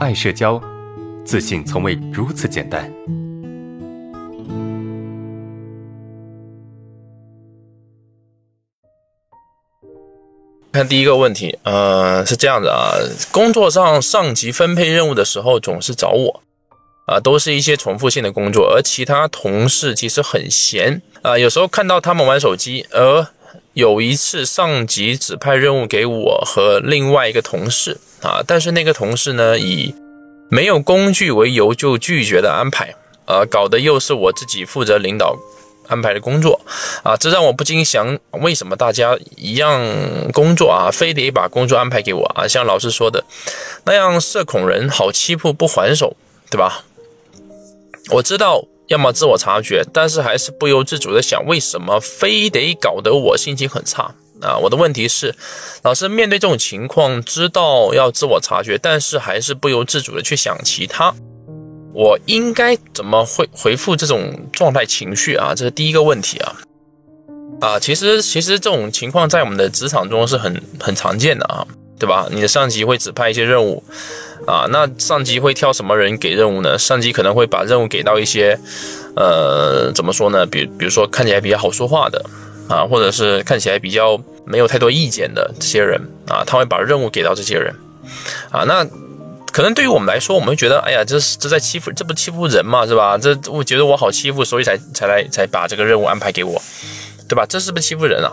爱社交，自信从未如此简单。看第一个问题，呃，是这样的啊，工作上上级分配任务的时候总是找我，啊，都是一些重复性的工作，而其他同事其实很闲啊，有时候看到他们玩手机，而有一次上级指派任务给我和另外一个同事啊，但是那个同事呢以没有工具为由就拒绝了安排，呃，搞得又是我自己负责领导。安排的工作啊，这让我不禁想，为什么大家一样工作啊，非得把工作安排给我啊？像老师说的那样，社恐人好欺负不还手，对吧？我知道要么自我察觉，但是还是不由自主的想，为什么非得搞得我心情很差啊？我的问题是，老师面对这种情况，知道要自我察觉，但是还是不由自主的去想其他。我应该怎么回回复这种状态情绪啊？这是第一个问题啊！啊，其实其实这种情况在我们的职场中是很很常见的啊，对吧？你的上级会指派一些任务啊，那上级会挑什么人给任务呢？上级可能会把任务给到一些，呃，怎么说呢？比比如说看起来比较好说话的啊，或者是看起来比较没有太多意见的这些人啊，他会把任务给到这些人啊，那。可能对于我们来说，我们会觉得，哎呀，这是这在欺负，这不欺负人嘛，是吧？这我觉得我好欺负，所以才才来才把这个任务安排给我，对吧？这是不是欺负人啊？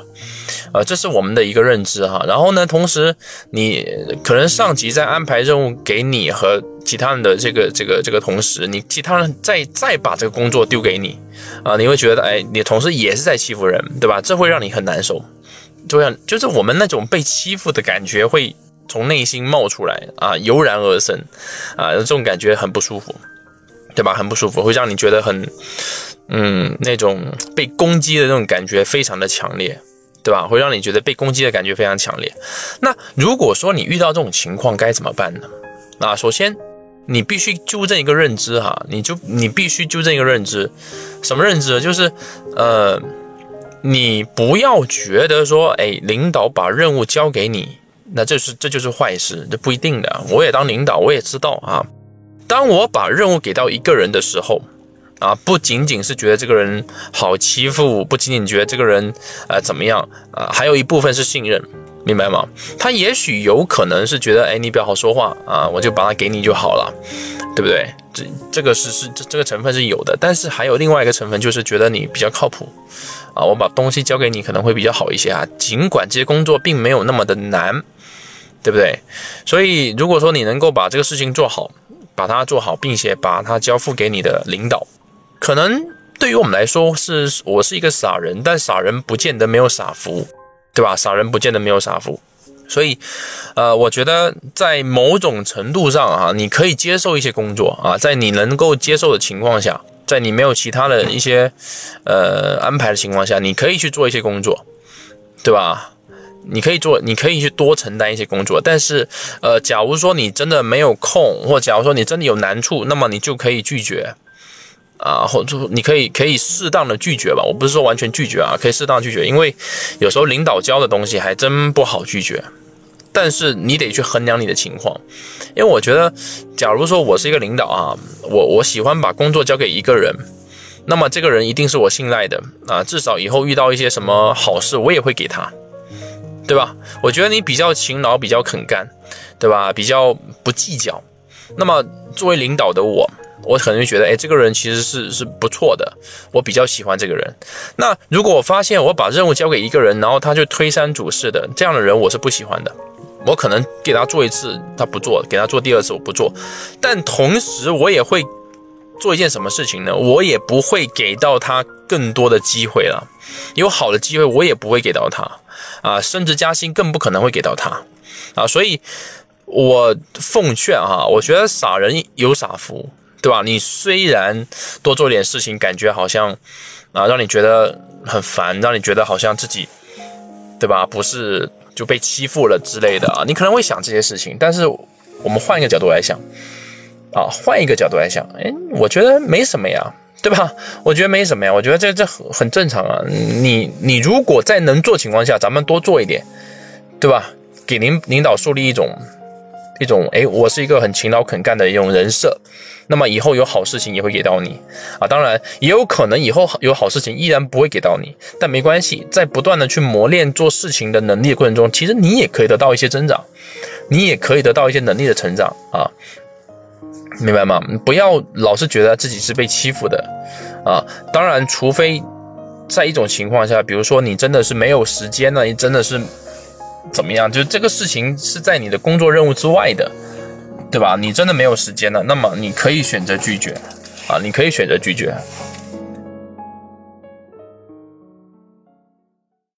呃，这是我们的一个认知哈。然后呢，同时你可能上级在安排任务给你和其他人的这个这个这个同时，你其他人再再把这个工作丢给你啊，你会觉得，哎，你同事也是在欺负人，对吧？这会让你很难受，就像就是我们那种被欺负的感觉会。从内心冒出来啊，油然而生啊，这种感觉很不舒服，对吧？很不舒服，会让你觉得很，嗯，那种被攻击的那种感觉非常的强烈，对吧？会让你觉得被攻击的感觉非常强烈。那如果说你遇到这种情况该怎么办呢？啊，首先你必须纠正一个认知哈，你就你必须纠正一个认知，什么认知？就是呃，你不要觉得说，哎，领导把任务交给你。那这是这就是坏事，这不一定的。我也当领导，我也知道啊。当我把任务给到一个人的时候，啊，不仅仅是觉得这个人好欺负，不仅仅觉得这个人呃怎么样啊，还有一部分是信任，明白吗？他也许有可能是觉得，哎，你比较好说话啊，我就把它给你就好了，对不对？这这个是是这这个成分是有的，但是还有另外一个成分就是觉得你比较靠谱。啊，我把东西交给你可能会比较好一些啊，尽管这些工作并没有那么的难，对不对？所以如果说你能够把这个事情做好，把它做好，并且把它交付给你的领导，可能对于我们来说是我是一个傻人，但傻人不见得没有傻福，对吧？傻人不见得没有傻福，所以，呃，我觉得在某种程度上啊，你可以接受一些工作啊，在你能够接受的情况下。在你没有其他的一些呃安排的情况下，你可以去做一些工作，对吧？你可以做，你可以去多承担一些工作。但是，呃，假如说你真的没有空，或假如说你真的有难处，那么你就可以拒绝啊，或者你可以可以适当的拒绝吧。我不是说完全拒绝啊，可以适当拒绝，因为有时候领导教的东西还真不好拒绝。但是你得去衡量你的情况，因为我觉得，假如说我是一个领导啊，我我喜欢把工作交给一个人，那么这个人一定是我信赖的啊，至少以后遇到一些什么好事，我也会给他，对吧？我觉得你比较勤劳，比较肯干，对吧？比较不计较，那么作为领导的我，我可能觉得，哎，这个人其实是是不错的，我比较喜欢这个人。那如果我发现我把任务交给一个人，然后他就推三阻四的，这样的人我是不喜欢的。我可能给他做一次，他不做；给他做第二次，我不做。但同时，我也会做一件什么事情呢？我也不会给到他更多的机会了。有好的机会，我也不会给到他啊，升职加薪更不可能会给到他啊。所以，我奉劝哈，我觉得傻人有傻福，对吧？你虽然多做点事情，感觉好像啊，让你觉得很烦，让你觉得好像自己，对吧？不是。就被欺负了之类的啊，你可能会想这些事情，但是我们换一个角度来想，啊，换一个角度来想，哎，我觉得没什么呀，对吧？我觉得没什么呀，我觉得这这很很正常啊。你你如果在能做情况下，咱们多做一点，对吧？给领领导树立一种一种哎，我是一个很勤劳肯干的一种人设，那么以后有好事情也会给到你啊。当然，也有可能以后有好事情依然不会给到你，但没关系，在不断的去磨练做事情的能力的过程中，其实你也可以得到一些增长，你也可以得到一些能力的成长啊。明白吗？不要老是觉得自己是被欺负的啊。当然，除非在一种情况下，比如说你真的是没有时间了，你真的是。怎么样？就这个事情是在你的工作任务之外的，对吧？你真的没有时间了，那么你可以选择拒绝，啊，你可以选择拒绝。